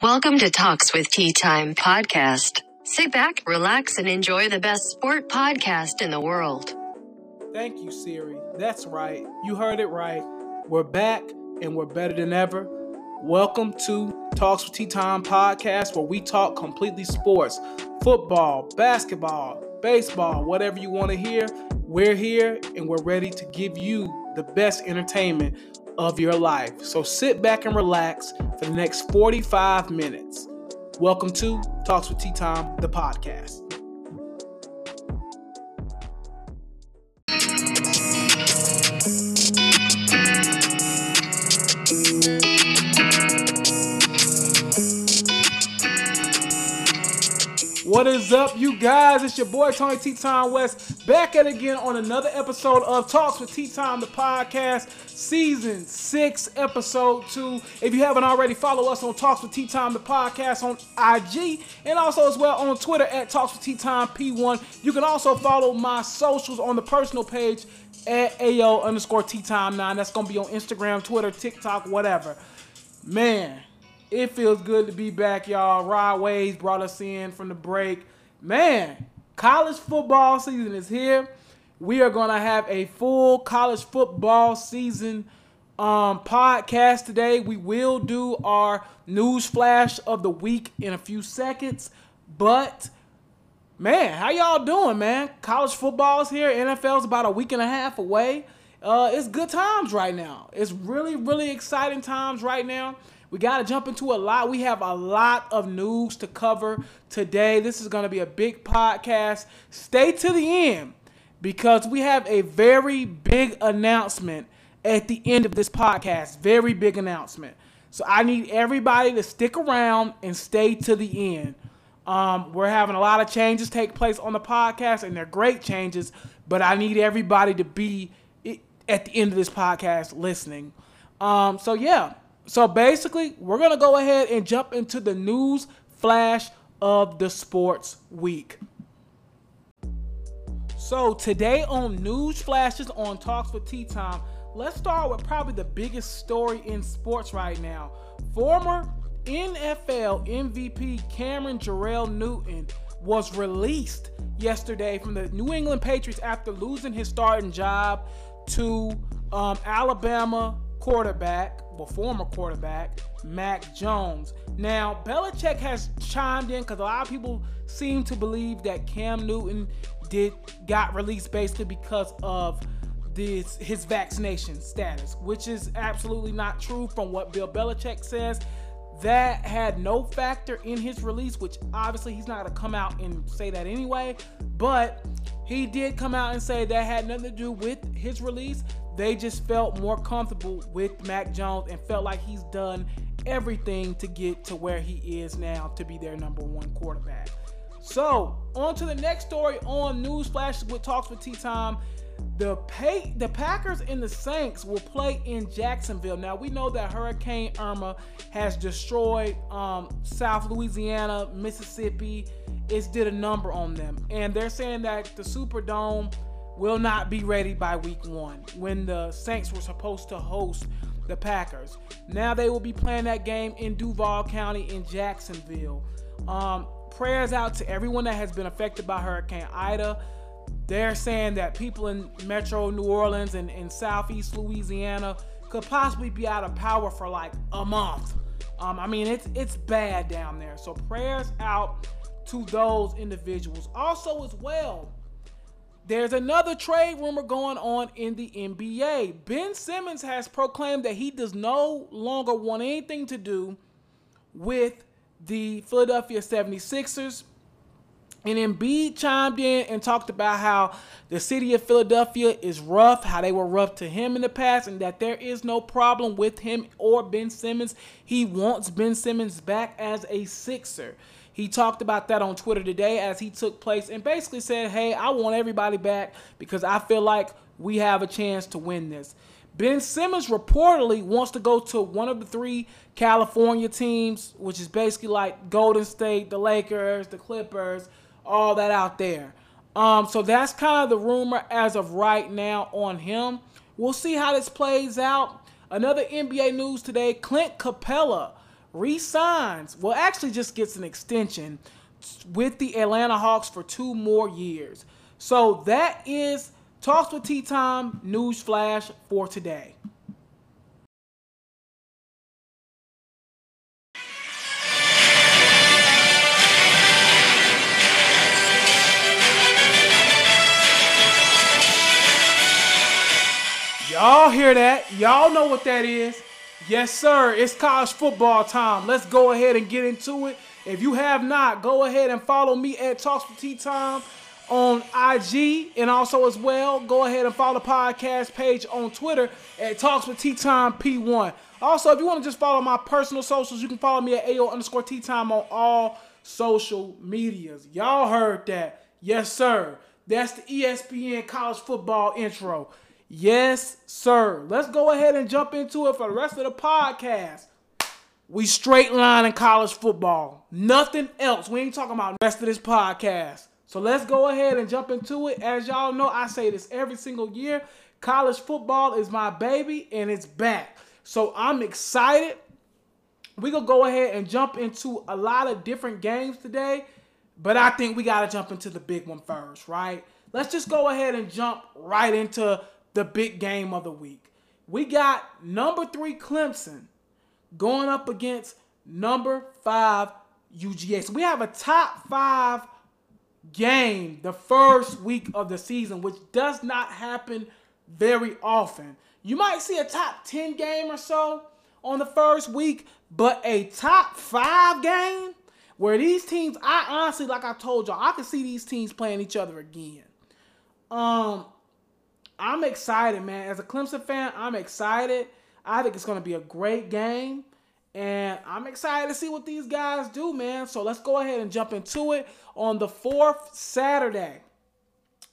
Welcome to Talks with Tea Time podcast. Sit back, relax, and enjoy the best sport podcast in the world. Thank you, Siri. That's right. You heard it right. We're back and we're better than ever. Welcome to Talks with Tea Time podcast, where we talk completely sports football, basketball, baseball, whatever you want to hear. We're here and we're ready to give you the best entertainment of your life. So sit back and relax for the next 45 minutes. Welcome to Talks with Tea Time, the podcast. What is up, you guys? It's your boy Tony T Time West back at again on another episode of Talks with T Time, the podcast, season six, episode two. If you haven't already, follow us on Talks with T Time, the podcast on IG, and also as well on Twitter at Talks with T Time P1. You can also follow my socials on the personal page at AO underscore T Time 9. That's gonna be on Instagram, Twitter, TikTok, whatever. Man, it feels good to be back, y'all. Rod Waves brought us in from the break. Man, college football season is here. We are going to have a full college football season um, podcast today. We will do our news flash of the week in a few seconds. But, man, how y'all doing, man? College football is here. NFL's about a week and a half away. Uh, it's good times right now. It's really, really exciting times right now. We got to jump into a lot. We have a lot of news to cover today. This is going to be a big podcast. Stay to the end because we have a very big announcement at the end of this podcast. Very big announcement. So I need everybody to stick around and stay to the end. Um, we're having a lot of changes take place on the podcast, and they're great changes. But I need everybody to be at the end of this podcast listening. Um, so yeah, so basically, we're going to go ahead and jump into the news flash of the sports week. So today on News Flashes on Talks with Tea Time, let's start with probably the biggest story in sports right now. Former NFL MVP Cameron Jerrell Newton was released yesterday from the New England Patriots after losing his starting job to um, Alabama quarterback, well, former quarterback, Mac Jones. Now, Belichick has chimed in because a lot of people seem to believe that Cam Newton did got released basically because of this his vaccination status, which is absolutely not true from what Bill Belichick says. That had no factor in his release, which obviously he's not gonna come out and say that anyway. But he did come out and say that had nothing to do with his release. They just felt more comfortable with Mac Jones and felt like he's done everything to get to where he is now to be their number one quarterback. So, on to the next story on News Flashes with Talks with Tea Time. The pay, the Packers and the Saints will play in Jacksonville. Now we know that Hurricane Irma has destroyed um, South Louisiana, Mississippi. It's did a number on them, and they're saying that the Superdome will not be ready by week one when the Saints were supposed to host the Packers. Now they will be playing that game in Duval County in Jacksonville. Um, prayers out to everyone that has been affected by Hurricane Ida. They're saying that people in Metro New Orleans and in Southeast Louisiana could possibly be out of power for like a month. Um, I mean, it's it's bad down there. So prayers out to those individuals. Also, as well, there's another trade rumor going on in the NBA. Ben Simmons has proclaimed that he does no longer want anything to do with the Philadelphia 76ers. And Embiid chimed in and talked about how the city of Philadelphia is rough, how they were rough to him in the past, and that there is no problem with him or Ben Simmons. He wants Ben Simmons back as a Sixer. He talked about that on Twitter today as he took place and basically said, Hey, I want everybody back because I feel like we have a chance to win this. Ben Simmons reportedly wants to go to one of the three California teams, which is basically like Golden State, the Lakers, the Clippers, all that out there. Um, so that's kind of the rumor as of right now on him. We'll see how this plays out. Another NBA news today Clint Capela resigns, well, actually just gets an extension with the Atlanta Hawks for two more years. So that is Talks with T Time news flash for today. Y'all hear that? Y'all know what that is. Yes, sir. It's college football time. Let's go ahead and get into it. If you have not, go ahead and follow me at Talks with T Time on IG and also as well, go ahead and follow the podcast page on Twitter at Talks with T Time P1. Also, if you want to just follow my personal socials, you can follow me at AO underscore T Time on all social medias. Y'all heard that. Yes, sir. That's the ESPN college football intro. Yes, sir. Let's go ahead and jump into it for the rest of the podcast. We straight line in college football. Nothing else. We ain't talking about the rest of this podcast. So let's go ahead and jump into it. As y'all know, I say this every single year. College football is my baby and it's back. So I'm excited. We're going to go ahead and jump into a lot of different games today. But I think we got to jump into the big one first, right? Let's just go ahead and jump right into the big game of the week. We got number three Clemson going up against number five UGA. So we have a top five game the first week of the season, which does not happen very often. You might see a top 10 game or so on the first week, but a top five game where these teams, I honestly, like I told y'all, I can see these teams playing each other again. Um, I'm excited, man. As a Clemson fan, I'm excited. I think it's going to be a great game. And I'm excited to see what these guys do, man. So let's go ahead and jump into it. On the fourth Saturday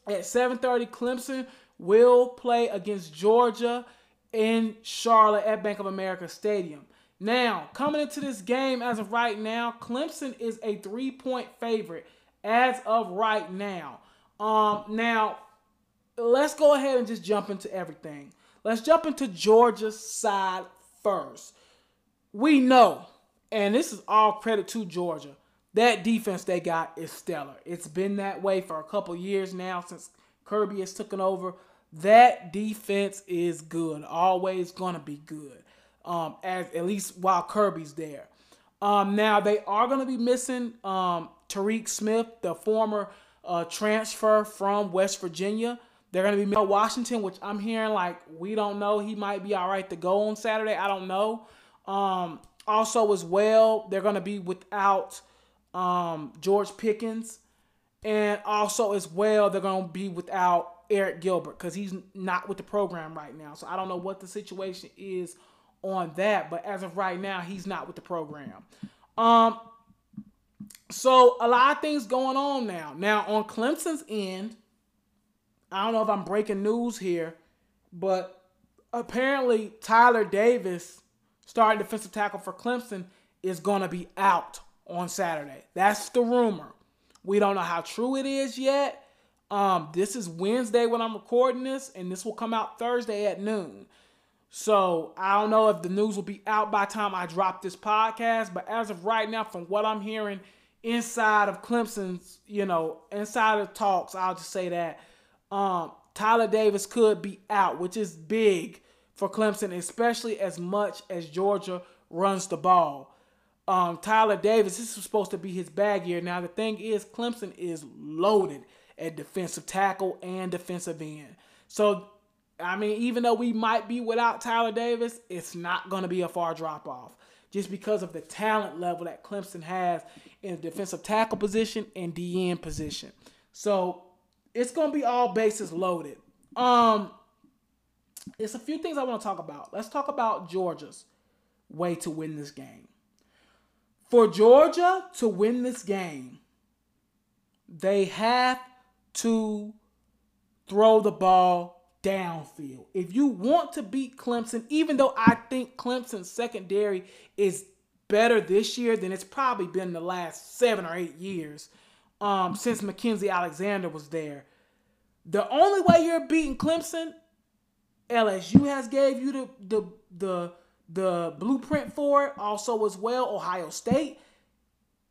at 7:30, Clemson will play against Georgia in Charlotte at Bank of America Stadium. Now, coming into this game as of right now, Clemson is a three-point favorite as of right now. Um, now, let's go ahead and just jump into everything. Let's jump into Georgia's side first we know, and this is all credit to Georgia, that defense they got is stellar. It's been that way for a couple years now since Kirby has taken over. That defense is good, always gonna be good. Um, as at least while Kirby's there. Um, now they are gonna be missing um, Tariq Smith, the former uh, transfer from West Virginia. They're gonna be Mel Washington, which I'm hearing like we don't know. He might be all right to go on Saturday. I don't know. Um, also, as well, they're going to be without um, George Pickens. And also, as well, they're going to be without Arik Gilbert because he's not with the program right now. So I don't know what the situation is on that. But as of right now, he's not with the program. Um, so a lot of things going on now. Now, on Clemson's end, I don't know if I'm breaking news here, but apparently Tyler Davis starting defensive tackle for Clemson, is going to be out on Saturday. That's the rumor. We don't know how true it is yet. Um, this is Wednesday when I'm recording this, and this will come out Thursday at noon. So I don't know if the news will be out by time I drop this podcast, but as of right now, from what I'm hearing inside of Clemson's, you know, inside of talks, I'll just say that um, Tyler Davis could be out, which is big for Clemson, especially as much as Georgia runs the ball. Um, Tyler Davis, this is supposed to be his bag year. Now, the thing is, Clemson is loaded at defensive tackle and defensive end. So, I mean, even though we might be without Tyler Davis, it's not going to be a far drop off just because of the talent level that Clemson has in the defensive tackle position and DN position. So, it's to be all bases loaded. Um, it's a few things I want to talk about. Let's talk about Georgia's way to win this game. For Georgia to win this game, they have to throw the ball downfield. If you want to beat Clemson, even though I think Clemson's secondary is better this year than it's probably been the last seven or eight years um, since Mackensie Alexander was there. The only way you're beating Clemson LSU has gave you the the the the blueprint for it. Also, as well, Ohio State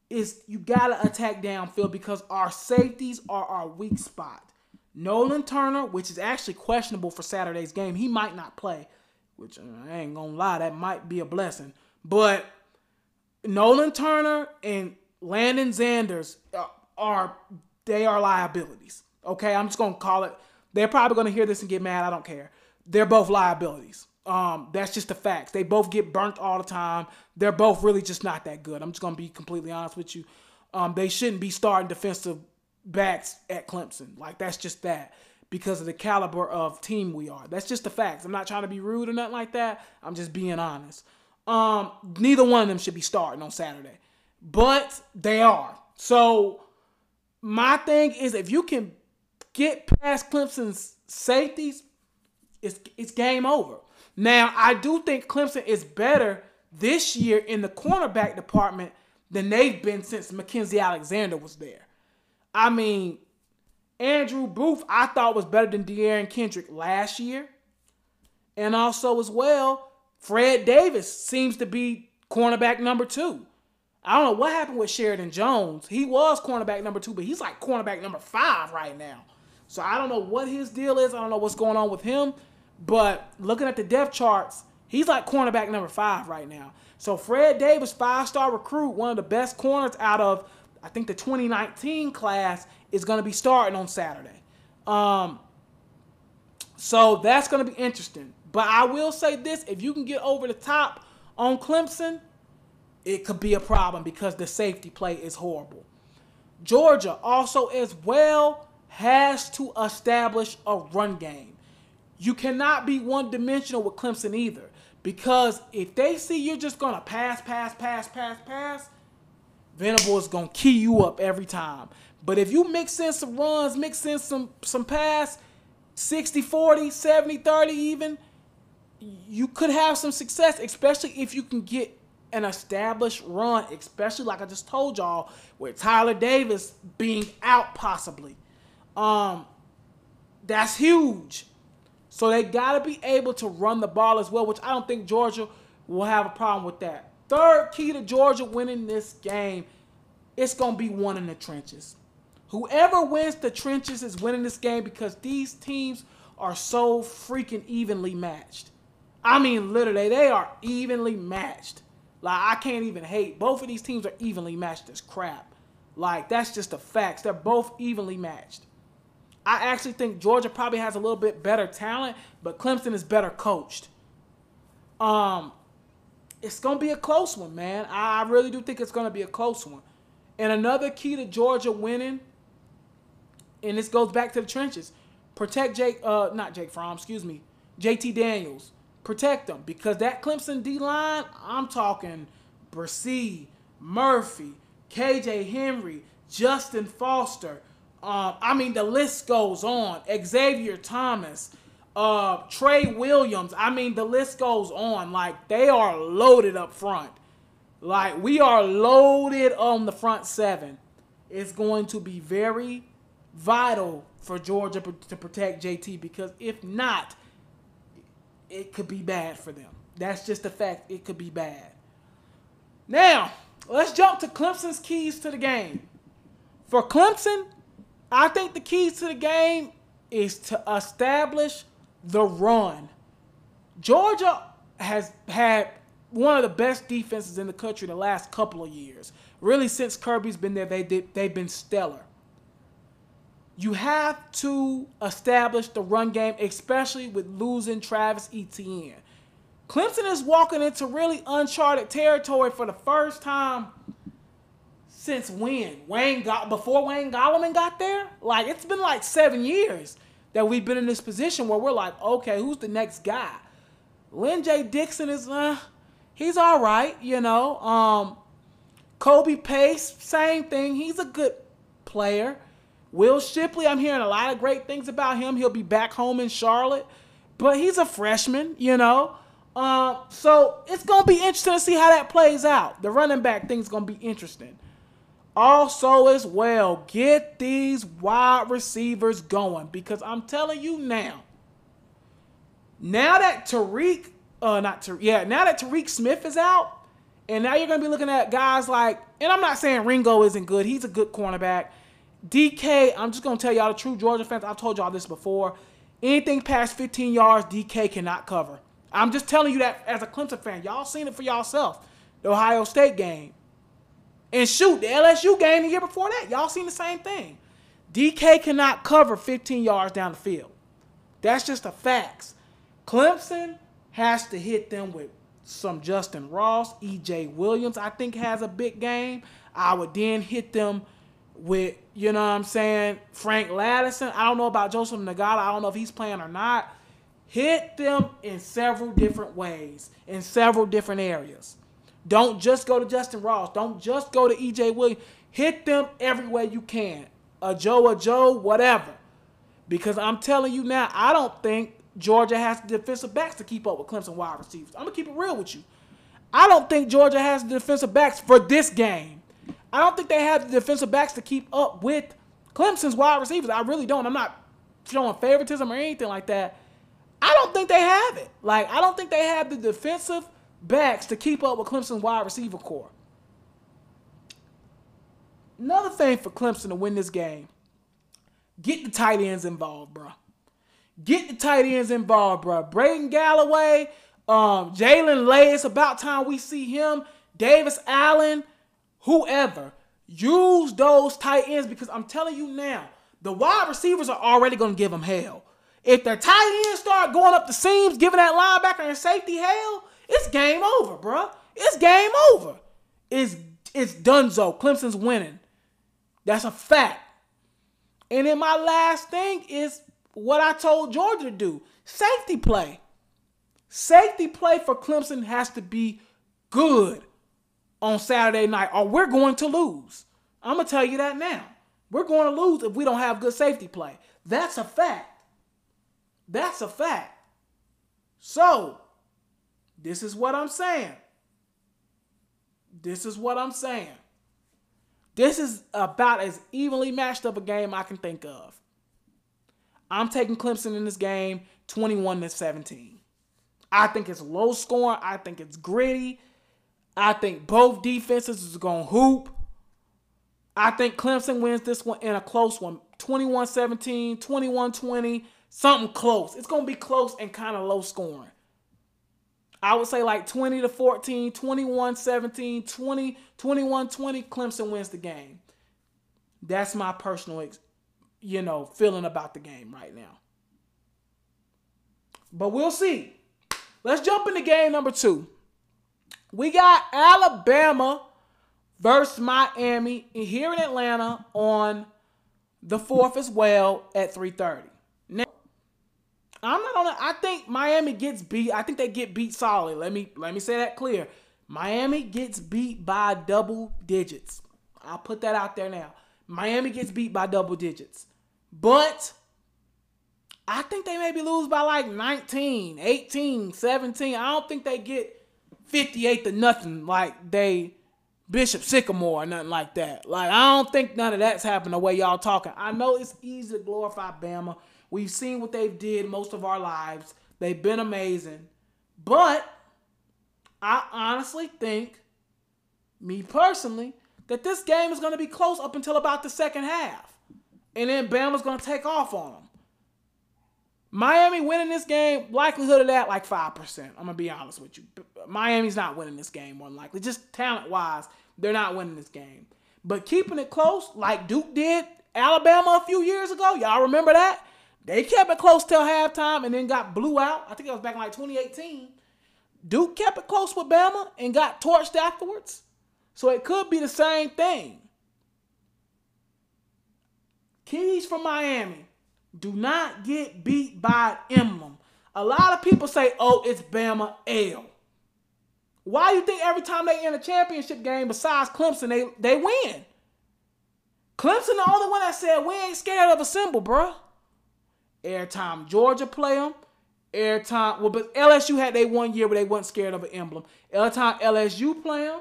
is you gotta attack downfield because our safeties are our weak spot. Nolan Turner, which is actually questionable for Saturday's game, he might not play. Which I ain't gonna lie, that might be a blessing. But Nolan Turner and Lannden Zanders are they are liabilities. Okay, I'm just gonna call it. They're probably gonna hear this and get mad. I don't care. They're both liabilities. Um, that's just the facts. They both get burnt all the time. They're both really just not that good. I'm just gonna be completely honest with you. Um, they shouldn't be starting defensive backs at Clemson. Like that's just that because of the caliber of team we are. That's just the facts. I'm not trying to be rude or nothing like that. I'm just being honest. Um, neither one of them should be starting on Saturday, but they are. So my thing is, if you can get past Clemson's safeties, it's it's game over. Now, I do think Clemson is better this year in the cornerback department than they've been since Mackensie Alexander was there. I mean, Andrew Booth, I thought was better than Derion Kendrick last year. And also, as well, Fred Davis seems to be cornerback number two. I don't know what happened with Sheridan Jones. He was cornerback number two, but he's like cornerback number five right now. So I don't know what his deal is. I don't know what's going on with him. But looking at the depth charts, he's like cornerback number five right now. So Fred Davis, five star recruit, one of the best corners out of I think the 2019 class is going to be starting on Saturday. Um, so that's going to be interesting. But I will say this: if you can get over the top on Clemson, it could be a problem because the safety play is horrible. Georgia also as well has to establish a run game. You cannot be one dimensional with Clemson either. Because if they see you're just gonna pass, pass, pass, pass, pass, Venable is gonna key you up every time. But if you mix in some runs, mix in some some pass, 60, 40, 70, 30 even, you could have some success, especially if you can get an established run, especially like I just told y'all, with Tyler Davis being out possibly. Um, that's huge. So they got to be able to run the ball as well, which I don't think Georgia will have a problem with that. Third key to Georgia winning this game, it's going to be one in the trenches. Whoever wins the trenches is winning this game because these teams are so freaking evenly matched. I mean, literally, they are evenly matched. Like, I can't even hate. Both of these teams are evenly matched as crap. Like, that's just the facts. They're both evenly matched. I actually think Georgia probably has a little bit better talent, but Clemson is better coached. Um, it's gonna be a close one, man. I really do think it's gonna be a close one. And another key to Georgia winning, and this goes back to the trenches, protect Jake, uh, not Jake Fromm, excuse me, JT Daniels. Protect them because that Clemson D line, I'm talking Bresee, Murphy, KJ Henry, Justin Foster. Um, I mean, the list goes on. Xavier Thomas, uh, Trey Williams. I mean, the list goes on. Like they are loaded up front. Like we are loaded on the front seven. It's going to be very vital for Georgia to protect JT because if not, it could be bad for them. That's just a fact. It could be bad. Now, let's jump to Clemson's keys to the game. For Clemson, I think the keys to the game is to establish the run. Georgia has had one of the best defenses in the country the last couple of years. Really, since Kirby's been there, they did, they've been stellar. You have to establish the run game, especially with losing Travis Etienne. Clemson is walking into really uncharted territory for the first time since when? Wayne got before Wayne Gallman got there? Like it's been like seven years that we've been in this position where we're like, okay, who's the next guy? Lyn-J Dixon is uh he's all right, you know. Um Kobe Pace, same thing. He's a good player. Will Shipley, I'm hearing a lot of great things about him. He'll be back home in Charlotte, but he's a freshman, you know. Uh, so it's gonna be interesting to see how that plays out. The running back thing's gonna be interesting. Also, as well, get these wide receivers going because I'm telling you now, now that Tariq uh, not to yeah. Now that Tariq Smith is out, and now you're gonna be looking at guys like, and I'm not saying Ringo isn't good. He's a good cornerback. DK, I'm just gonna tell y'all the truth, Georgia fans. I've told y'all this before. Anything past 15 yards, DK cannot cover. I'm just telling you that as a Clemson fan. Y'all seen it for yourself. The Ohio State game. And shoot, the LSU game the year before that. Y'all seen the same thing. DK cannot cover 15 yards down the field. That's just a facts. Clemson has to hit them with some Justin Ross, EJ Williams, I think has a big game. I would then hit them with, you know what I'm saying, Frank Ladson. I don't know about Joseph Ngata. I don't know if he's playing or not. Hit them in several different ways, in several different areas. Don't just go to Justin Ross. Don't just go to EJ Williams. Hit them every way you can. Ajou Ajou, whatever. Because I'm telling you now, I don't think Georgia has the defensive backs to keep up with Clemson wide receivers. I'm gonna keep it real with you. I don't think Georgia has the defensive backs for this game. I don't think they have the defensive backs to keep up with Clemson's wide receivers. I really don't. I'm not showing favoritism or anything like that. I don't think they have it. Like I don't think they have the defensive backs to keep up with Clemson's wide receiver core. Another thing for Clemson to win this game, get the tight ends involved, bro. Get the tight ends involved, bro. Braden Galloway, um, Jaelyn Lay. It's about time we see him. Davis Allen, whoever. Use those tight ends because I'm telling you now, the wide receivers are already going to give them hell. If their tight ends start going up the seams, giving that linebacker and safety hell, it's game over, bro. It's game over. It's it's Dunzo. Clemson's winning. That's a fact. And then my last thing is what I told Georgia to do safety play. Safety play for Clemson has to be good on Saturday night, or we're going to lose. I'm to tell you that now. We're going to lose if we don't have good safety play. That's a fact. That's a fact. So, this is what I'm saying. This is what I'm saying. This is about as evenly matched up a game I can think of. I'm taking Clemson in this game 21 to 17. I think it's low scoring. I think it's gritty. I think both defenses is going to hoop. I think Clemson wins this one in a close one 21 17, 21 20, something close. It's going to be close and kind of low scoring. I would say like 20 to 14, 21 17, 20, 21 20. Clemson wins the game. That's my personal you know, feeling about the game right now. But we'll see. Let's jump into game number two. We got Alabama versus Miami here in Atlanta on the fourth as well at 3:30. Now, I'm not on it. I think Miami gets beat. I think they get beat solid. Let me let me say that clear. Miami gets beat by double digits. I'll put that out there now. Miami gets beat by double digits. But I think they maybe lose by like 19, 18, 17. I don't think they get 58 to nothing like they Bishop Sycamore or nothing like that. Like I don't think none of that's happened the way y'all talking. I know it's easy to glorify Bama. We've seen what they've did most of our lives. They've been amazing. But I honestly think, me personally, that this game is going to be close up until about the second half and then Bama's gonna take off on them. Miami winning this game, likelihood of that like five percent. I'm gonna be honest with you. Miami's not winning this game more than likely. Just talent wise, they're not winning this game. But keeping it close, like Duke did Alabama a few years ago, y'all remember that? They kept it close till halftime and then got blew out. I think it was back in like 2018. Duke kept it close with Bama and got torched afterwards. So it could be the same thing. Keys from Miami do not get beat by emblem. A lot of people say, oh, it's Bama L. Why do you think every time they in a championship game, besides Clemson, they, they win? Clemson the only one that said we ain't scared of a symbol, bruh. Every time Georgia play them, every time well, but LSU had they one year where they wasn't scared of an emblem. Every time LSU play them,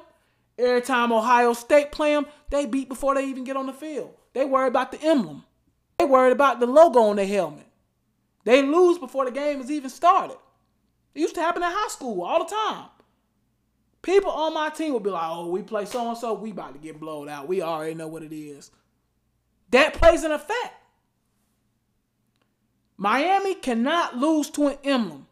every time Ohio State play them, they beat before they even get on the field. They worry about the emblem. They worried about the logo on their helmet. They lose before the game is even started. It used to happen in high school all the time. People on my team would be like, oh, we play so and so, we about to get blown out. We already know what it is. That plays an effect. Miami cannot lose to an emblem.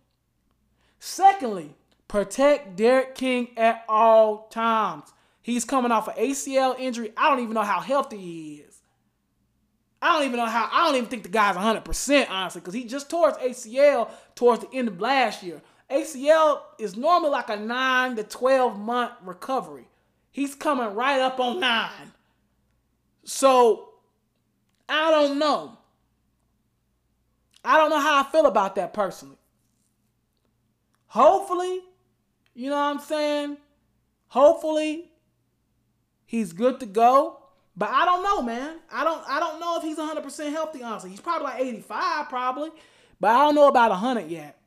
Secondly, protect D'Eriq King at all times. He's coming off an ACL injury. I don't even know how healthy he is. I don't even know how. I don't even think the guy's 100%, honestly, because he just tore his ACL towards the end of last year. ACL is normally like a 9 to 12 month recovery. He's coming right up on 9. So, I don't know. I don't know how I feel about that personally. Hopefully, you know what I'm saying? Hopefully, he's good to go. But I don't know, man. I don't I don't know if he's 100% healthy, honestly. He's probably like 85, probably. But I don't know about 100 yet.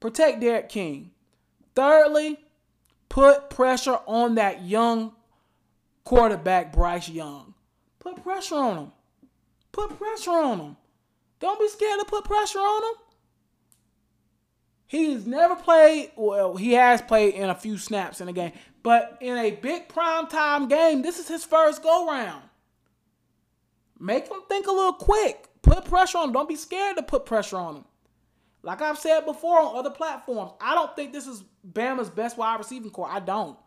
Protect D'Eriq King. Thirdly, put pressure on that young quarterback, Bryce Young. Put pressure on him. Put pressure on him. Don't be scared to put pressure on him. He's never played, well, he has played in a few snaps in a game, but in a big prime time game, this is his first go round. Make them think a little quick. Put pressure on him. Don't be scared to put pressure on them. Like I've said before on other platforms, I don't think this is Bama's best wide receiving core. I don't.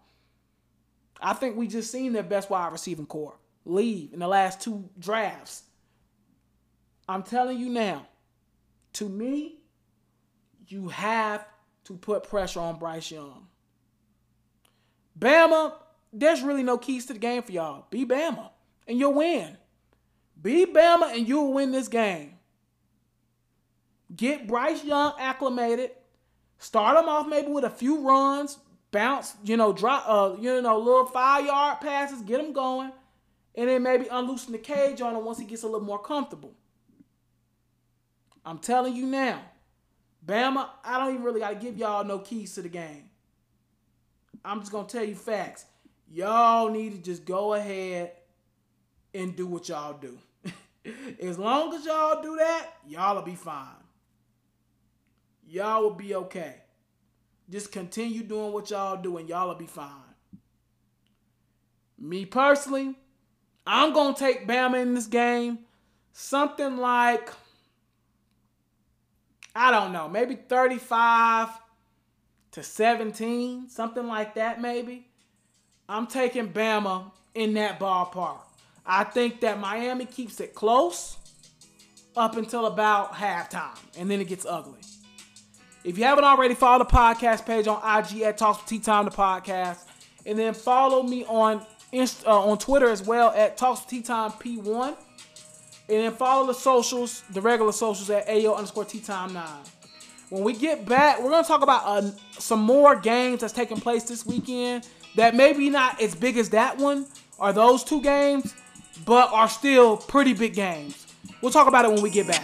I think we just seen their best wide receiving core leave in the last two drafts. I'm telling you now, to me, you have to put pressure on Bryce Young. Bama, there's really no keys to the game for y'all. Be Bama and you'll win. Be Bama and you'll win this game. Get Bryce Young acclimated. Start him off maybe with a few runs, bounce, you know, drop, uh, you know, little five yard passes, get him going, and then maybe unloosen the cage on him once he gets a little more comfortable. I'm telling you now, Bama, I don't even really got to give y'all no keys to the game. I'm just to tell you facts. Y'all need to just go ahead and do what y'all do. As long as y'all do that, y'all will be fine y'all will be okay. Just continue doing what y'all do and y'all will be fine. Me personally, I'm going to take Bama in this game. Something like, I don't know, maybe 35 to 17, something like that, maybe. I'm taking Bama in that ballpark. I think that Miami keeps it close up until about halftime, and then it gets ugly. If you haven't already, follow the podcast page on IG at Talks with Tea Time the podcast, and then follow me on Inst- uh, on Twitter as well at Talks with Tea Time P1, and then follow the socials, the regular socials at AO underscore Tea Time Nine. When we get back, we're gonna talk about uh, some more games that's taking place this weekend that maybe not as big as that one or those two games, but are still pretty big games. We'll talk about it when we get back.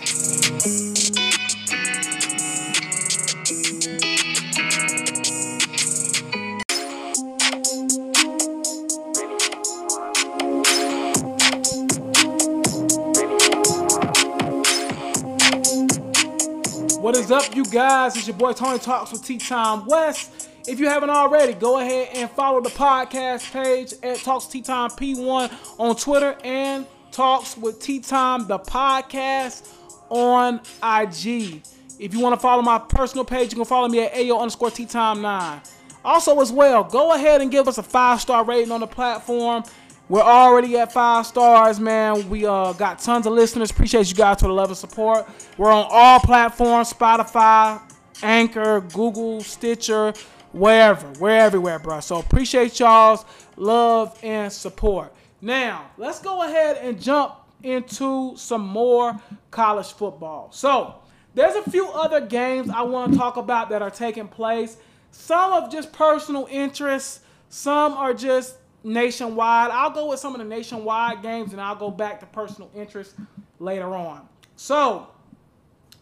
What is up, you guys? It's your boy Tony Talks with Tea Time West. If you haven't already, go ahead and follow the podcast page at Talks Tea Time P1 on Twitter and Talks with Tea Time the podcast on IG. If you want to follow my personal page, you can follow me at AO underscore Tea Time 9. Also, as well, go ahead and give us a five star rating on the platform. We're already at five stars, man. We uh, got tons of listeners. Appreciate you guys for the love and support. We're on all platforms Spotify, Anchor, Google, Stitcher, wherever. We're everywhere, bro. So appreciate y'all's love and support. Now, let's go ahead and jump into some more college football. So, there's a few other games I want to talk about that are taking place. Some of just personal interest, some are just nationwide. I'll go with some of the nationwide games and I'll go back to personal interest later on. So,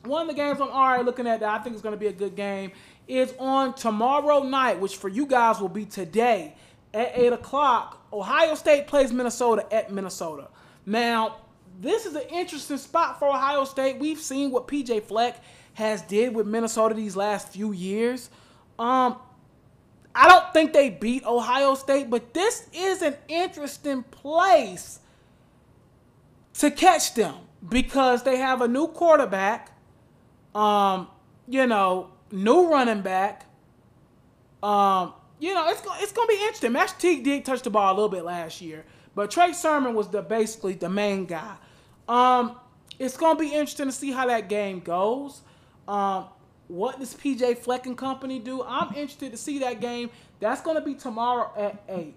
one of the games I'm already looking at that I think is going to be a good game is on tomorrow night, which for you guys will be today at 8 o'clock. Ohio State plays Minnesota at Minnesota. Now, this is an interesting spot for Ohio State. We've seen what PJ Fleck has did with Minnesota these last few years. Um, I don't think they beat Ohio State, but this is an interesting place to catch them because they have a new quarterback, um, you know, new running back. Um, you know, it's it's gonna be interesting. Max Teague did touch the ball a little bit last year, but Trey Sermon was the basically the main guy. Um, it's gonna be interesting to see how that game goes. Um, what does PJ Fleck and company do? I'm interested to see that game. That's gonna be tomorrow at eight.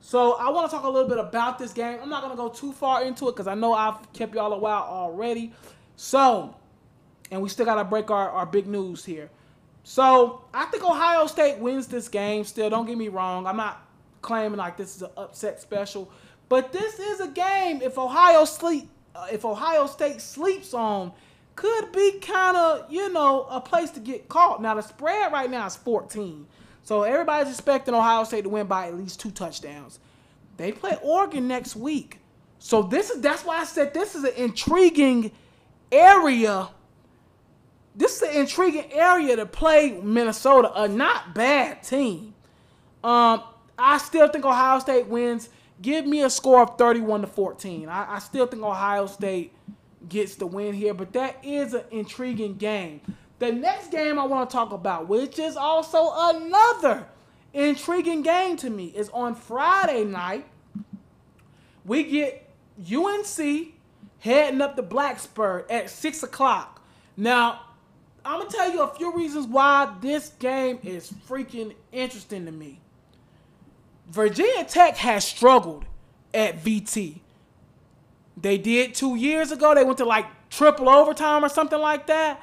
So I want to talk a little bit about this game. I'm not gonna go too far into it because I know I've kept y'all a while already. So, and we still gotta break our, our big news here. So I think Ohio State wins this game. Still, don't get me wrong. I'm not claiming like this is an upset special, but this is a game. If Ohio sleep, uh, if Ohio State sleeps on, could be kind of you know a place to get caught. Now the spread right now is 14. So everybody's expecting Ohio State to win by at least two touchdowns. They play Oregon next week. So this is that's why I said this is an intriguing area. This is an intriguing area to play Minnesota, a not bad team. Um, I still think Ohio State wins. Give me a score of 31 to 14. I, I still think Ohio State gets the win here, but that is an intriguing game. The next game I want to talk about, which is also another intriguing game to me, is on Friday night. We get UNC heading up the Blacksburg at 6 o'clock. Now, I'm to tell you a few reasons why this game is freaking interesting to me. Virginia Tech has struggled at VT. They did two years ago. They went to like triple overtime or something like that.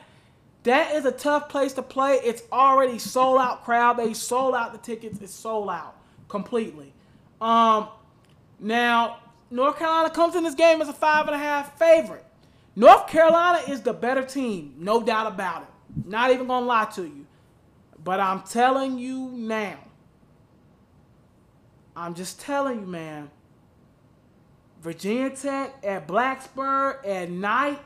That is a tough place to play. It's already sold out crowd. They sold out the tickets. It's sold out completely. Um, now North Carolina comes in this game as a five and a half favorite. North Carolina is the better team, no doubt about it. Not even gonna lie to you. But I'm telling you now. I'm just telling you, man. Virginia Tech at Blacksburg at night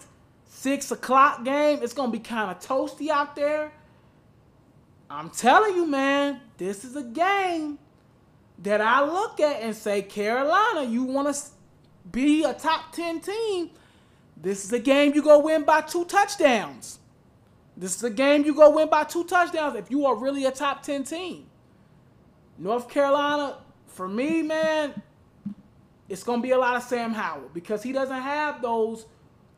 six o'clock game. It's gonna be kind of toasty out there. I'm telling you, man, this is a game that I look at and say, Carolina, you want to be a top 10 team. This is a game you go win by two touchdowns. This is a game you go win by two touchdowns if you are really a top 10 team. North Carolina, for me, man, it's going to be a lot of Sam Howell because he doesn't have those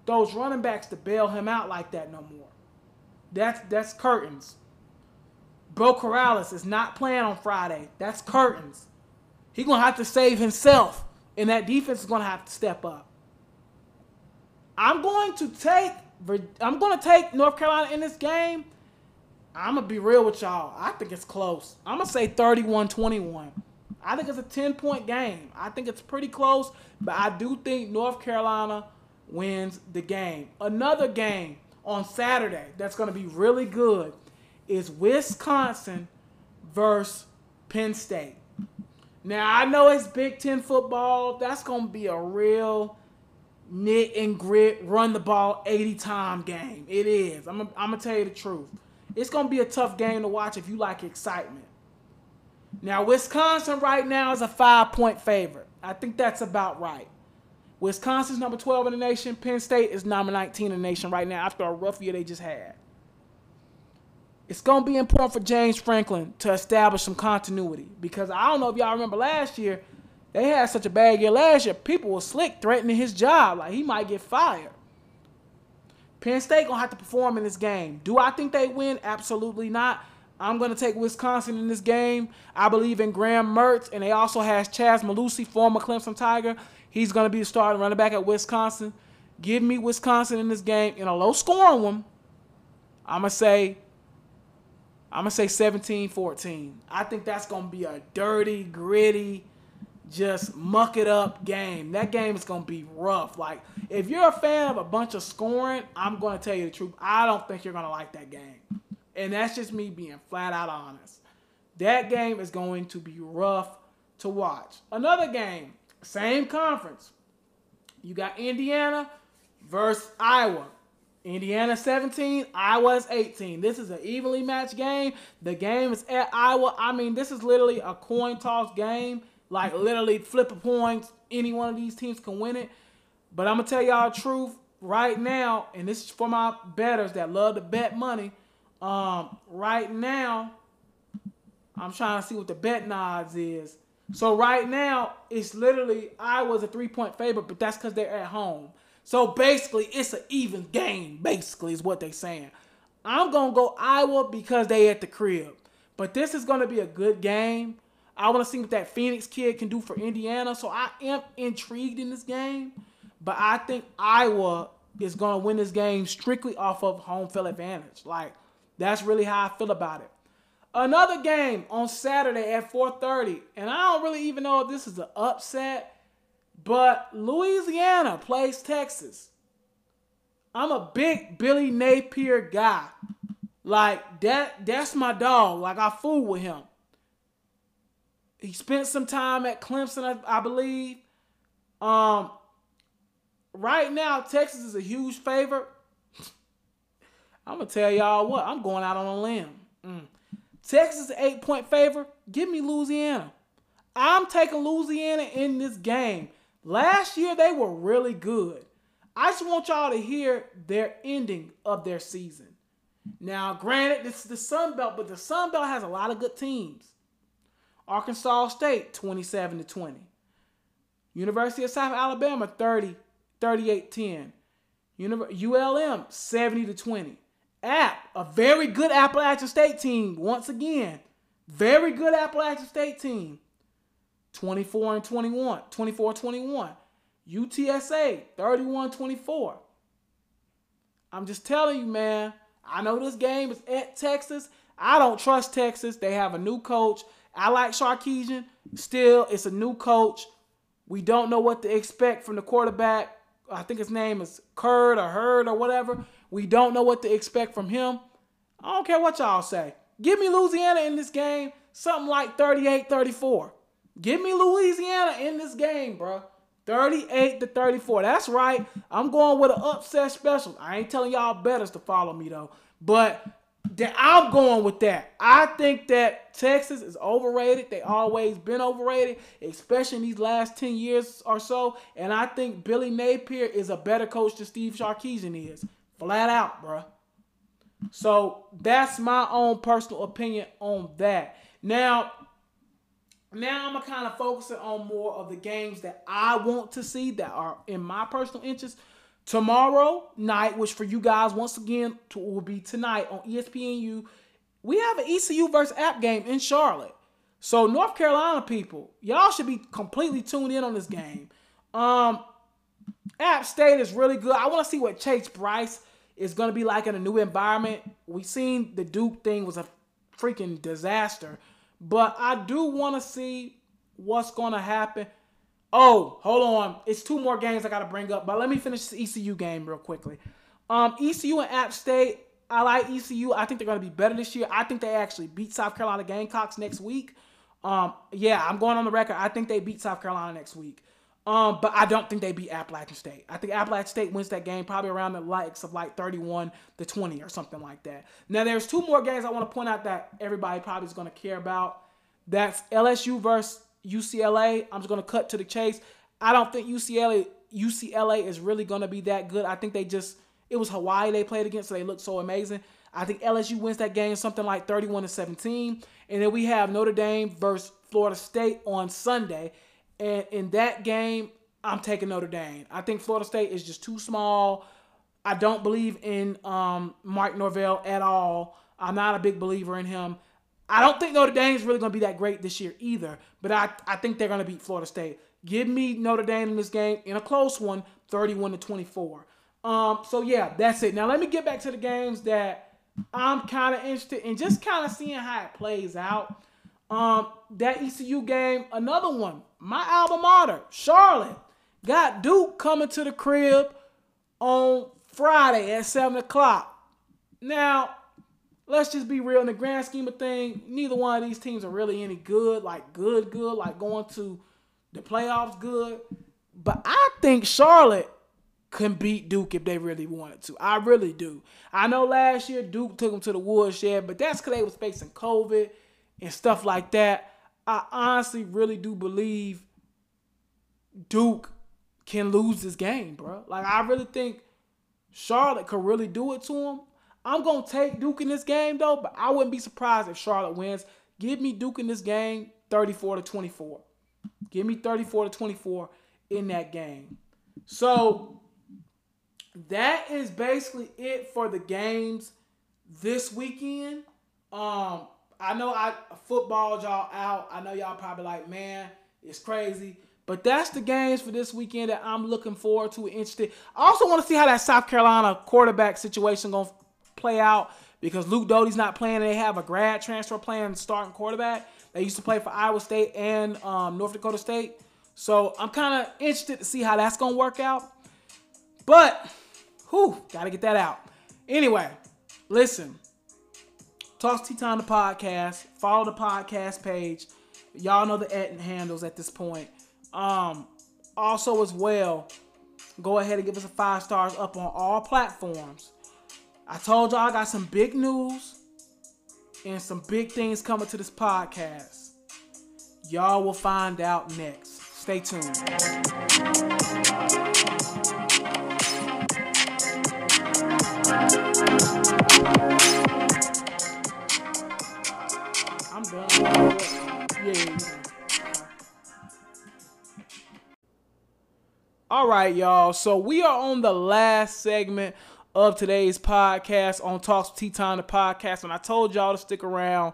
those running backs to bail him out like that no more. That's that's curtains. Bro Corrales is not playing on Friday. That's curtains. He's gonna have to save himself, and that defense is gonna have to step up. I'm going to take I'm gonna take North Carolina in this game. I'm gonna be real with y'all. I think it's close. I'm gonna say 31-21. I think it's a 10 point game. I think it's pretty close, but I do think North Carolina wins the game. Another game on Saturday that's going to be really good is Wisconsin versus Penn State. Now, I know it's Big Ten football. That's going to be a real knit and grit, run the ball 80 time game. It is. I'm going to tell you the truth. It's going to be a tough game to watch if you like excitement. Now, Wisconsin right now is a five point favorite. I think that's about right. Wisconsin's number 12 in the nation. Penn State is number 19 in the nation right now after a rough year they just had. It's going to be important for James Franklin to establish some continuity because I don't know if y'all remember last year, they had such a bad year last year. People were slick threatening his job. Like he might get fired. Penn State to have to perform in this game. Do I think they win? Absolutely not. I'm to take Wisconsin in this game. I believe in Graham Mertz, and they also has Chez Mellusi, former Clemson Tiger. He's to be the starting running back at Wisconsin. Give me Wisconsin in this game in a low scoring one. I'm to say I'm to say 17-14. I think that's to be a dirty, gritty, just muck it up game. That game is going to be rough. Like if you're a fan of a bunch of scoring, I'm going to tell you the truth. I don't think you're going to like that game. And that's just me being flat out honest. That game is going to be rough to watch. Another game same conference. You got Indiana versus Iowa. Indiana 17, Iowa 18. This is an evenly matched game. The game is at Iowa. I mean, this is literally a coin toss game. Like literally flip a point, Any one of these teams can win it. But I'm gonna tell y'all the truth right now, and this is for my betters that love to bet money. Um, right now, I'm trying to see what the bet odds is. So right now, it's literally I was a three point favorite, but that's because they're at home. So basically, it's an even game. Basically, is what they're saying. I'm gonna go Iowa because they at the crib, but this is gonna be a good game. I want to see what that Phoenix kid can do for Indiana. So I am intrigued in this game, but I think Iowa is gonna win this game strictly off of home field advantage. Like that's really how I feel about it. Another game on Saturday at 4:30, and I don't really even know if this is an upset, but Louisiana plays Texas. I'm a big Billy Napier guy. Like that that's my dog. Like I fool with him. He spent some time at Clemson, I, I believe. Um right now Texas is a huge favorite. I'm gonna tell y'all what, I'm going out on a limb. Mm. Texas eight point favor. Give me Louisiana. I'm taking Louisiana in this game. Last year they were really good. I just want y'all to hear their ending of their season. Now, granted, this is the Sun Belt, but the Sun Belt has a lot of good teams. Arkansas State 27 to 20. University of South Alabama 30 38 10. ULM 70 to 20. App, a very good Appalachian State team, once again. Very good Appalachian State team. 24 and 21, 24 21. UTSA 31 24. I'm just telling you, man. I know this game is at Texas. I don't trust Texas. They have a new coach. I like Sarkisian. Still, it's a new coach. We don't know what to expect from the quarterback. I think his name is Curd or Hurd or whatever. We don't know what to expect from him. I don't care what y'all say. Give me Louisiana in this game, something like 38 34. Give me Louisiana in this game, bro. 38 to 34. That's right. I'm going with an upset special. I ain't telling y'all betters to follow me though. But that I'm going with that. I think that Texas is overrated. They always been overrated, especially in these last 10 years or so. And I think Billy Napier is a better coach than Steve Sarkisian is. Flat out, bro. So that's my own personal opinion on that. Now, now I'm kind of focus on more of the games that I want to see that are in my personal interest. Tomorrow night, which for you guys once again will be tonight on ESPNU, we have an ECU versus App game in Charlotte. So North Carolina people, y'all should be completely tuned in on this game. Um, App State is really good. I want to see what Chase Brice is going to be like in a new environment. We seen the Duke thing was a freaking disaster, but I do want to see what's going to happen. Oh, hold on. It's two more games I got to bring up, but let me finish this ECU game real quickly. Um, ECU and App State. I like ECU. I think they're going to be better this year. I think they actually beat South Carolina Gamecocks next week. Um, yeah, I'm going on the record. I think they beat South Carolina next week. Um, but I don't think they beat Appalachian State. I think Appalachian State wins that game probably around the likes of like 31 to 20 or something like that. Now there's two more games I want to point out that everybody probably is going to care about. That's LSU versus UCLA. I'm just going to cut to the chase. I don't think UCLA UCLA is really going to be that good. I think they just it was Hawaii they played against, so they looked so amazing. I think LSU wins that game something like 31 to 17. And then we have Notre Dame versus Florida State on Sunday. And in that game, I'm taking Notre Dame. I think Florida State is just too small. I don't believe in um, Mike Norvell at all. I'm not a big believer in him. I don't think Notre is really going to be that great this year either, but I, I think they're going to beat Florida State. Give me Notre Dame in this game in a close one, 31 to 24. Um, so yeah, that's it. Now let me get back to the games that I'm kind of interested in, just kind of seeing how it plays out. Um, that ECU game, another one. My alma mater, Charlotte, got Duke coming to the crib on Friday at 7 o'clock. Now, let's just be real. In the grand scheme of things, neither one of these teams are really any good, like good, good, like going to the playoffs good. But I think Charlotte can beat Duke if they really wanted to. I really do. I know last year Duke took them to the woodshed, but that's because they was facing COVID and stuff like that. I honestly really do believe Duke can lose this game, bro. Like I really think Charlotte could really do it to them. I'm gonna take Duke in this game though, but I wouldn't be surprised if Charlotte wins. Give me Duke in this game, 34 to 24. Give me 34 to 24 in that game. So that is basically it for the games this weekend. Um, I know I footballed y'all out. I know y'all probably like, man, it's crazy. But that's the games for this weekend that I'm looking forward to. Interested. I also want to see how that South Carolina quarterback situation gonna play out because Luke Doty's not playing. They have a grad transfer playing starting quarterback. They used to play for Iowa State and um, North Dakota State. So I'm kind of interested to see how that's gonna work out. But, whew, gotta get that out. Anyway, listen. Talks Tea Time the podcast. Follow the podcast page. Y'all know the Etten handles at this point. Um, also as well, go ahead and give us a five stars up on all platforms. I told y'all I got some big news and some big things coming to this podcast. Y'all will find out next. Stay tuned. I'm done. Yeah. All right, y'all. So we are on the last segment of today's podcast on Talks Tea Time, the podcast. And I told y'all to stick around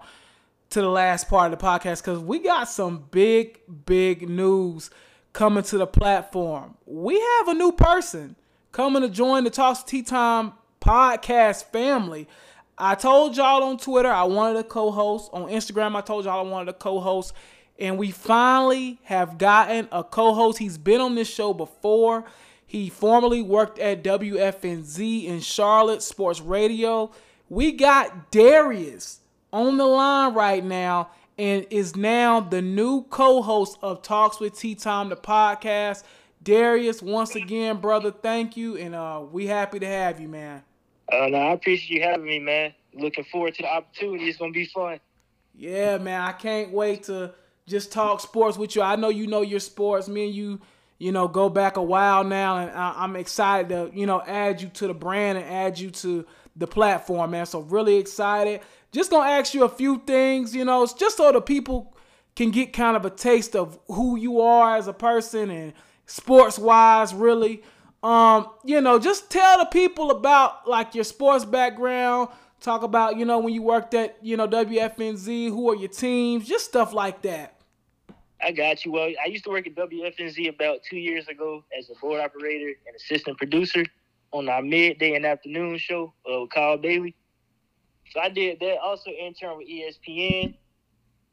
to the last part of the podcast because we got some big, big news coming to the platform. We have a new person coming to join the Talks Tea Time podcast family. I told y'all on Twitter I wanted a co-host. On Instagram, I told y'all I wanted a co-host. And we finally have gotten a co-host. He's been on this show before. He formerly worked at WFNZ in Charlotte Sports Radio. We got Darius on the line right now and is now the new co-host of Talks with Tea Time, the podcast. Darius, once again, brother, thank you, and uh, we happy to have you, man. Uh, no, I appreciate you having me, man. Looking forward to the opportunity. It's gonna be fun. Yeah, man. I can't wait to just talk sports with you. I know you know your sports. Me and you, you know, go back a while now, and I, am excited to, you know, add you to the brand and add you to the platform, man. So really excited. Just gonna ask you a few things, you know, just so the people can get kind of a taste of who you are as a person and sports wise, really. Um, you know, just tell the people about like your sports background. Talk about, you know, when you worked at, you know, WFNZ, who are your teams, just stuff like that. I got you. Well, I used to work at WFNZ about two years ago as a board operator and assistant producer on our midday and afternoon show uh, with Kyle Bailey. So I did that. Also intern with ESPN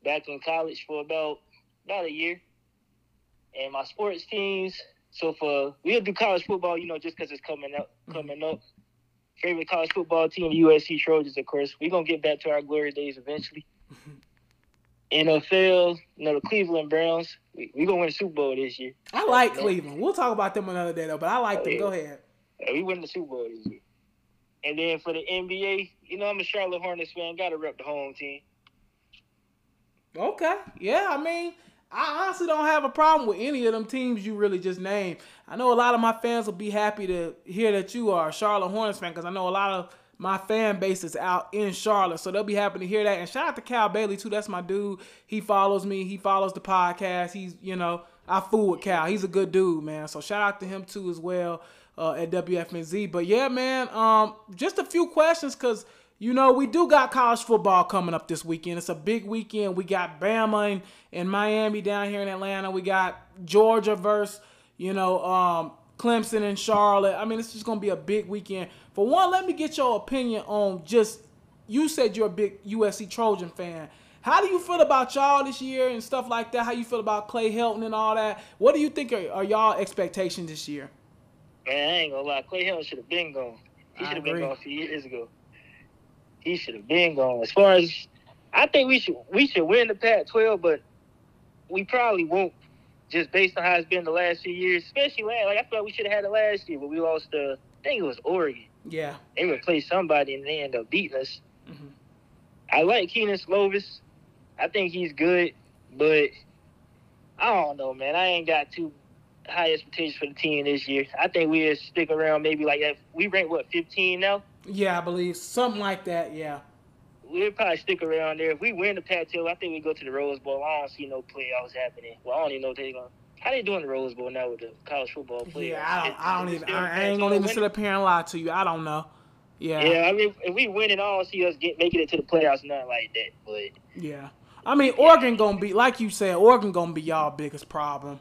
back in college for about about a year. And my sports teams, so for we'll do college football, you know, just because it's coming up, coming up. Favorite college football team, USC Trojans, of course. We're gonna get back to our glory days eventually. NFL, you know, the Cleveland Browns. We're we gonna win the Super Bowl this year. I like Cleveland. We'll talk about them another day though, but I like oh, them. Yeah. Go ahead. Yeah, we win the Super Bowl this year. And then for the NBA, you know, I'm a Charlotte Hornets fan. Got to rep the home team. Okay. Yeah, I mean, I honestly don't have a problem with any of them teams you really just named. I know a lot of my fans will be happy to hear that you are a Charlotte Hornets fan because I know a lot of my fan base is out in Charlotte, so they'll be happy to hear that. And shout out to Cal Bailey too. That's my dude. He follows me. He follows the podcast. He's you know I fool with Cal. He's a good dude, man. So shout out to him too as well uh, at WFNZ. But yeah, man. Um, just a few questions because you know, we do got college football coming up this weekend. It's a big weekend. We got Bama and, and Miami down here in Atlanta. We got Georgia versus, you know, um, Clemson and Charlotte. I mean, it's just going to be a big weekend. For one, let me get your opinion on just, you said you're a big USC Trojan fan. How do you feel about y'all this year and stuff like that? How you feel about Clay Helton and all that? What do you think are, are y'all expectations this year? Man, I ain't gonna lie. Clay Helton should have been gone. He should have been gone a few years ago he should have been gone. As far as I think we should we should win the Pac-12, but we probably won't just based on how it's been the last few years, especially last. Like I feel like we should have had it last year, but we lost. Uh, I think it was Oregon. Yeah. They replaced somebody and they end up beating us. Mm-hmm. I like Kedon Slovis. I think he's good, but I don't know, man. I ain't got too high expectations for the team this year. I think we'll stick around maybe like that. We rank what 15 now. Yeah, I believe something like that. Yeah. We'll probably stick around there. If we win the Pac-12, I think we go to the Rose Bowl. I don't see no playoffs happening. Well, I don't even know if they're gonna. How they doing the Rose Bowl now with the college football playoffs? Yeah, I don't. I don't even. I, I ain't gonna Pac-12 even sit up here and lie to you. I don't know. Yeah. Yeah, I mean, if we win it, I don't see us get making it to the playoffs, nothing like that. But Yeah. I mean, Oregon gonna be like you said. Oregon gonna be y'all biggest problem.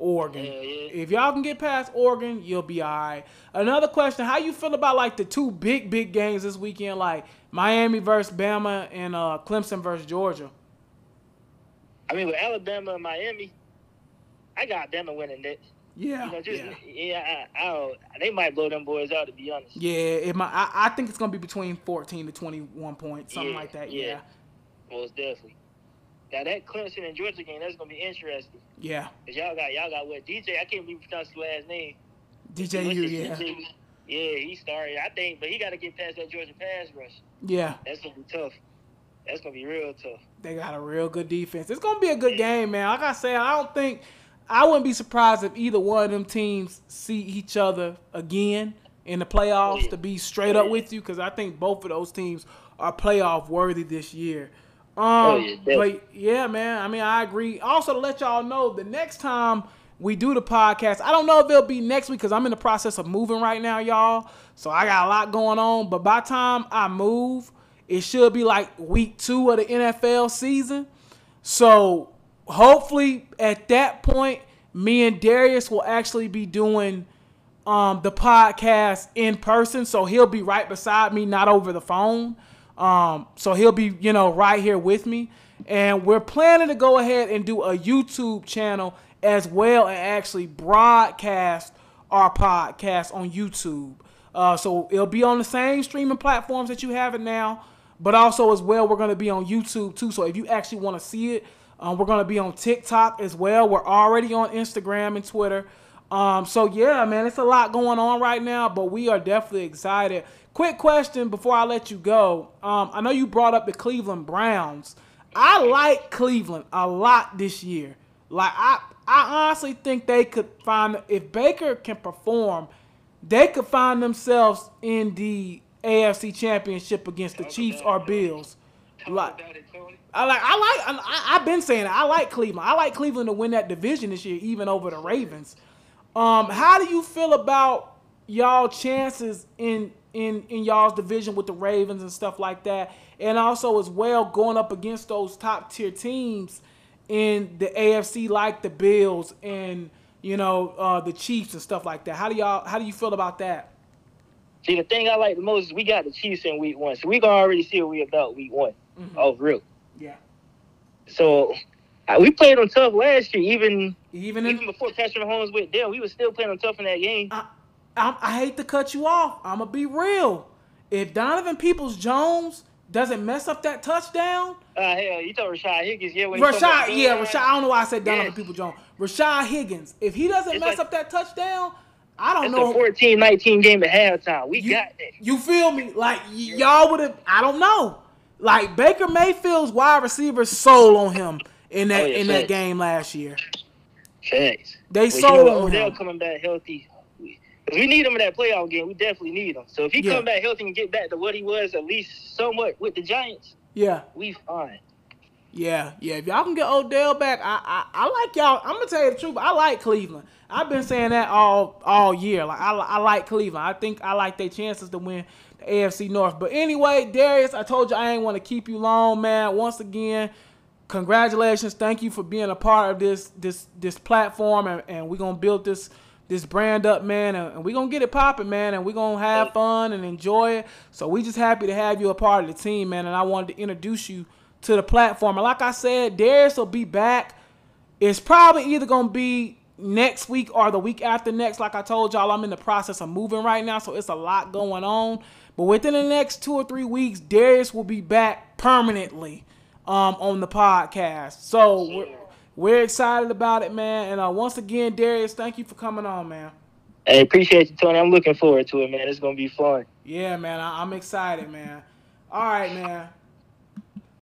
Oregon. Yeah, yeah. If y'all can get past Oregon, you'll be all right. Another question: How you feel about like the two big, big games this weekend, like Miami versus Bama and uh, Clemson versus Georgia? I mean, with Alabama and Miami, I got Bama winning that. Yeah. You know, just yeah. yeah, I, I don't. They might blow them boys out to be honest. Yeah, it might, I, I think it's gonna be between fourteen to twenty-one points, something Yeah, like that. yeah. Yeah, Most definitely. Now that Clemson and Georgia game, that's gonna be interesting. yeah. Cause y'all got y'all got what DJ? I can't even pronounce his last name. DJU, yeah, DJ? Yeah, he started. I think, but he got to get past that Georgia pass rush. yeah. That's gonna be tough. That's gonna be real tough. They got a real good defense. It's gonna be a good game, man. Like I said, I don't think I wouldn't be surprised if either one of them teams see each other again in the playoffs. To be straight up with you, because I think both of those teams are playoff worthy this year. Um, Oh, yeah, definitely. but yeah, man. I mean, I agree. Also, to let y'all know, the next time we do the podcast, I don't know if it'll be next week because I'm in the process of moving right now, y'all. So I got a lot going on. But by the time I move, it should be like week two of the NFL season. So hopefully at that point, me and Darius will actually be doing um, the podcast in person. So he'll be right beside me, not over the phone. Um, so he'll be, you know, right here with me. And we're planning to go ahead and do a YouTube channel as well and actually broadcast our podcast on YouTube. Uh, so it'll be on the same streaming platforms that you have it now, but also as well, we're going to be on YouTube too. So if you actually want to see it, um, we're going to be on TikTok as well. We're already on Instagram and Twitter. Um, so yeah, man, it's a lot going on right now, but we are definitely excited. Quick question before I let you go. Um, I know you brought up the Cleveland Browns. I like Cleveland a lot this year. Like I, I honestly think they could find if Baker can perform, they could find themselves in the AFC Championship against the Chiefs or Bills. Like, I like I like I, I've been saying it. I like Cleveland. I like Cleveland to win that division this year, even over the Ravens. Um, how do you feel about y'all chances in in in y'all's division with the Ravens and stuff like that, and also as well going up against those top tier teams in the AFC like the Bills and you know uh, the Chiefs and stuff like that. How do y'all how do you feel about that? See, the thing I like the most is we got the Chiefs in week one, so we gonna already see what we about week one. Mhm. Oh, real. Yeah, So uh, we played on tough last year, even even in even before Patrick Mahomes went down. We was still playing them tough in that game. I, I, I hate to cut you off. I'm gonna be real. If Donovan Peoples Jones doesn't mess up that touchdown, Uh, hell, you told Rashad Higgins, yeah, Rashad, yeah, Rashad. I don't know why I said Donovan Yeah. Peoples Jones. Rashad Higgins. If he doesn't It's mess like- up that touchdown, I don't It's know. a 14-19 game at halftime. We you, got that. you feel me? Like y- y'all would have. I don't know. Like Baker Mayfield's wide receiver sold on him in that Oh, yeah, in that game last year. Facts. They you sold know, on Odell him. coming back healthy. We need him in that playoff game. We definitely need him. So if he Yeah. come back healthy and get back to what he was, at least somewhat with the Giants, Yeah. we fine. Yeah, yeah. If y'all can get Odell back, I, I, I like y'all. I'm gonna tell you the truth. I like Cleveland. I've been saying that all all year. Like I, I like Cleveland. I think I like their chances to win the AFC North. But anyway, Darius, I told you I ain't want to keep you long, man. Once again, congratulations. Thank you for being a part of this this this platform, and, and we're gonna build this this brand up, man, and, we're gonna get it popping, man, and we're gonna have fun and enjoy it. So we just happy to have you a part of the team, man. And I wanted to introduce you to the platform. And like I said, Darius will be back. It's probably either gonna be next week or the week after next. Like I told y'all, I'm in the process of moving right now, so it's a lot going on. But within the next two or three weeks, Darius will be back permanently um, on the podcast. So we're, we're excited about it, man. And uh, once again, Darius, thank you for coming on, man. Hey, appreciate you, Tony. I'm looking forward to it, man. It's gonna be fun. Yeah, man. I- I'm excited, man. All right, man.